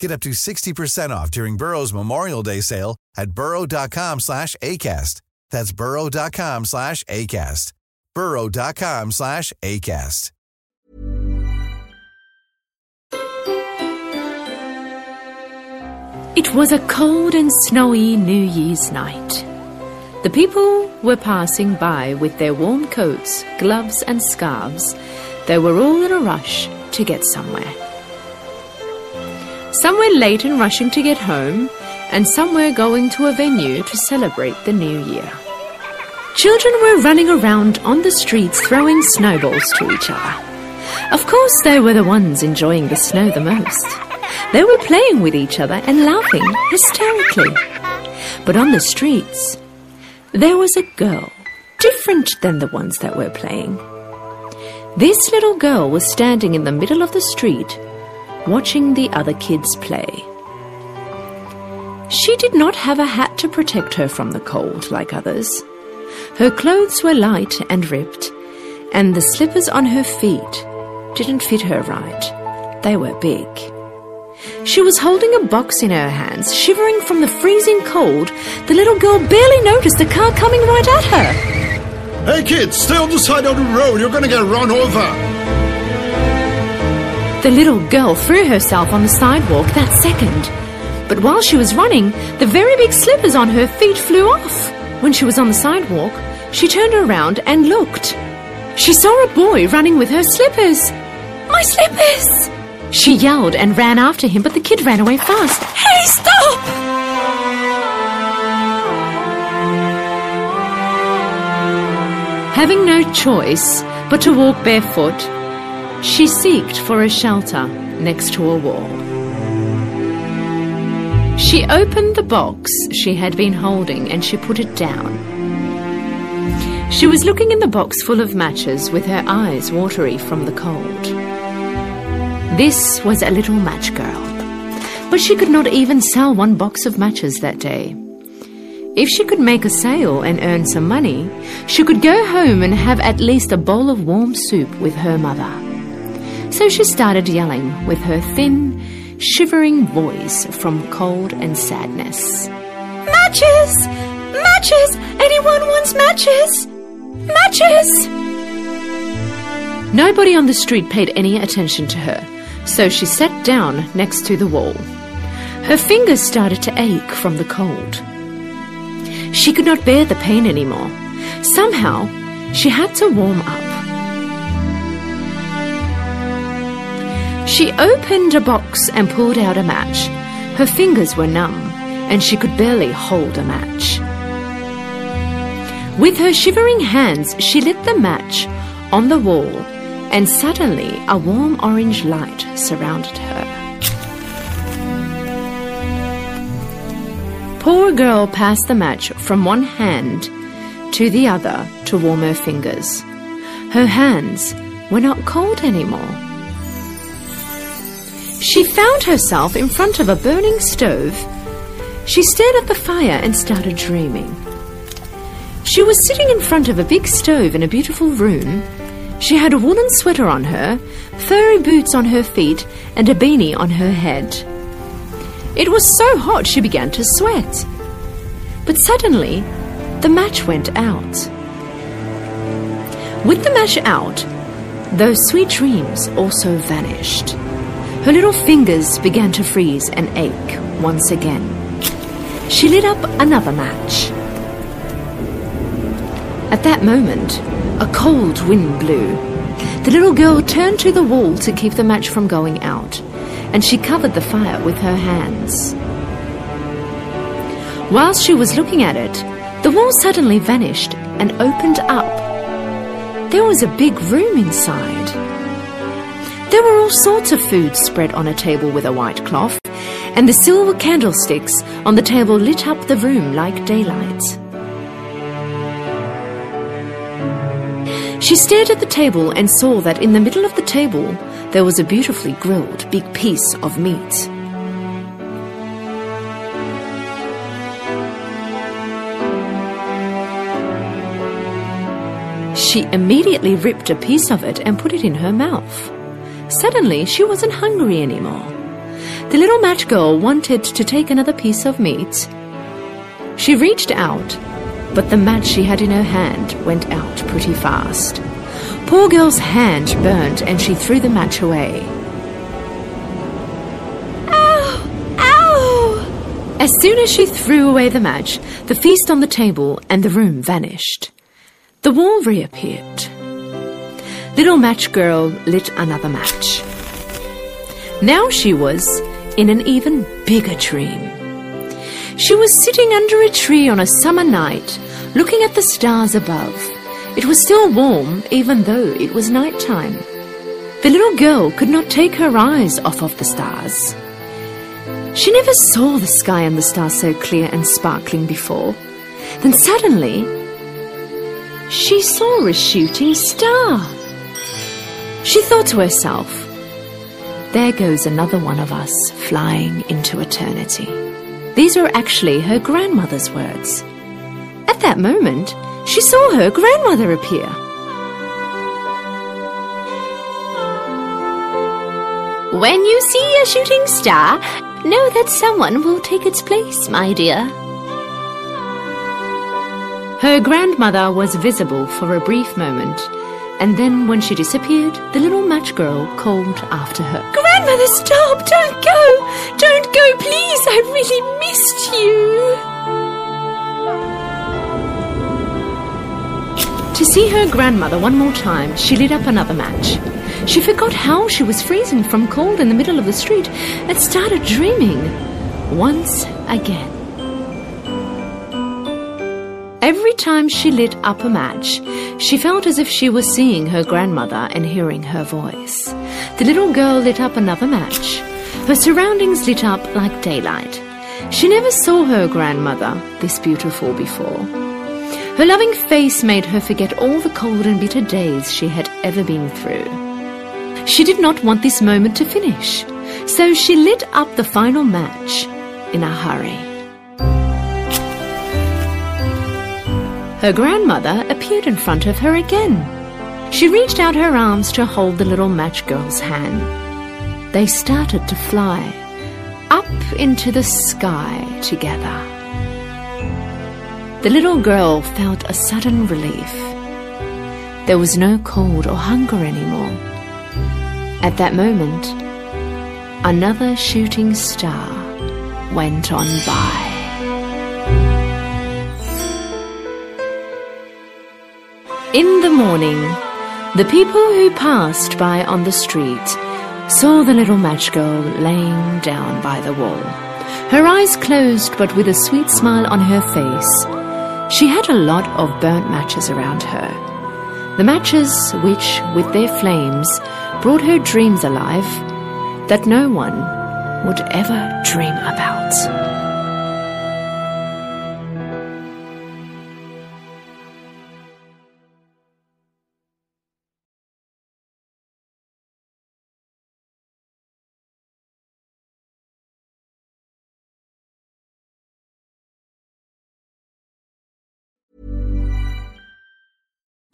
Get up to 60% off during Burrow's Memorial Day sale at burrow.com slash ACAST. That's burrow.com slash ACAST. burrow.com slash ACAST. It was a cold and snowy New Year's night. The people were passing by with their warm coats, gloves, and scarves. They were all in a rush to get somewhere. Some were late and rushing to get home, and some were going to a venue to celebrate the new year. Children were running around on the streets throwing snowballs to each other. Of course, they were the ones enjoying the snow the most. They were playing with each other and laughing hysterically. But on the streets, there was a girl, different than the ones that were playing. This little girl was standing in the middle of the street watching the other kids play. She did not have a hat to protect her from the cold like others. Her clothes were light and ripped, and the slippers on her feet didn't fit her right. They were big. She was holding a box in her hands, shivering from the freezing cold. The little girl barely noticed the car coming right at her. Hey kids, stay on the side of the road, you're gonna get run over! The little girl threw herself on the sidewalk that second. But while she was running, the very big slippers on her feet flew off. When she was on the sidewalk, she turned around and looked. She saw a boy running with her slippers. My slippers! She yelled and ran after him, but the kid ran away fast. Hey, stop! Having no choice but to walk barefoot, she seeked for a shelter next to a wall. She opened the box she had been holding and she put it down. She was looking in the box full of matches with her eyes watery from the cold. This was a little match girl, but she could not even sell one box of matches that day. If she could make a sale and earn some money, she could go home and have at least a bowl of warm soup with her mother. So she started yelling with her thin, shivering voice from cold and sadness. Matches! Matches! Anyone wants matches? Matches! Nobody on the street paid any attention to her, so she sat down next to the wall. Her fingers started to ache from the cold. She could not bear the pain anymore. Somehow, she had to warm up. She opened a box and pulled out a match. Her fingers were numb, and she could barely hold a match. With her shivering hands, she lit the match on the wall, and suddenly a warm orange light surrounded her. Poor girl passed the match from one hand to the other to warm her fingers. Her hands were not cold anymore. She found herself in front of a burning stove. She stared at the fire and started dreaming. She was sitting in front of a big stove in a beautiful room, She had a woolen sweater on her, furry boots on her feet, and a beanie on her head. It was so hot she began to sweat. But suddenly, the match went out. With the match out, those sweet dreams also vanished. Her little fingers began to freeze and ache once again. She lit up another match. At that moment, a cold wind blew. The little girl turned to the wall to keep the match from going out, and she covered the fire with her hands. Whilst she was looking at it, the wall suddenly vanished and opened up. There was a big room inside. There were all sorts of food spread on a table with a white cloth, and the silver candlesticks on the table lit up the room like daylight. She stared at the table and saw that in the middle of the table there was a beautifully grilled big piece of meat. She immediately ripped a piece of it and put it in her mouth. Suddenly, she wasn't hungry anymore. The little match girl wanted to take another piece of meat. She reached out, but the match she had in her hand went out pretty fast. Poor girl's hand burned and she threw the match away. As soon as she threw away the match, the feast on the table and the room vanished. The wall reappeared. Little Match Girl lit another match. Now she was in an even bigger dream. She was sitting under a tree on a summer night, looking at the stars above. It was still warm, even though it was night time. The little girl could not take her eyes off of the stars. She never saw the sky and the stars so clear and sparkling before. Then suddenly, she saw a shooting star. She thought to herself, there goes another one of us flying into eternity. These were actually her grandmother's words. At that moment, she saw her grandmother appear. When you see a shooting star, know that someone will take its place, my dear. Her grandmother was visible for a brief moment, and then when she disappeared, the little match girl called after her. Grandmother, stop! Don't go! Don't go, please! I really missed you! To see her grandmother one more time, she lit up another match. She forgot how she was freezing from cold in the middle of the street and started dreaming once again. Every time she lit up a match, she felt as if she was seeing her grandmother and hearing her voice. The little girl lit up another match. Her surroundings lit up like daylight. She never saw her grandmother this beautiful before. Her loving face made her forget all the cold and bitter days she had ever been through. She did not want this moment to finish, so she lit up the final match in a hurry. Her grandmother appeared in front of her again. She reached out her arms to hold the little match girl's hand. They started to fly up into the sky together. The little girl felt a sudden relief. There was no cold or hunger anymore. At that moment, another shooting star went on by. In the morning, the people who passed by on the street saw the little match girl laying down by the wall. Her eyes closed, but with a sweet smile on her face. She had a lot of burnt matches around her. The matches which, with their flames, brought her dreams alive that no one would ever dream about.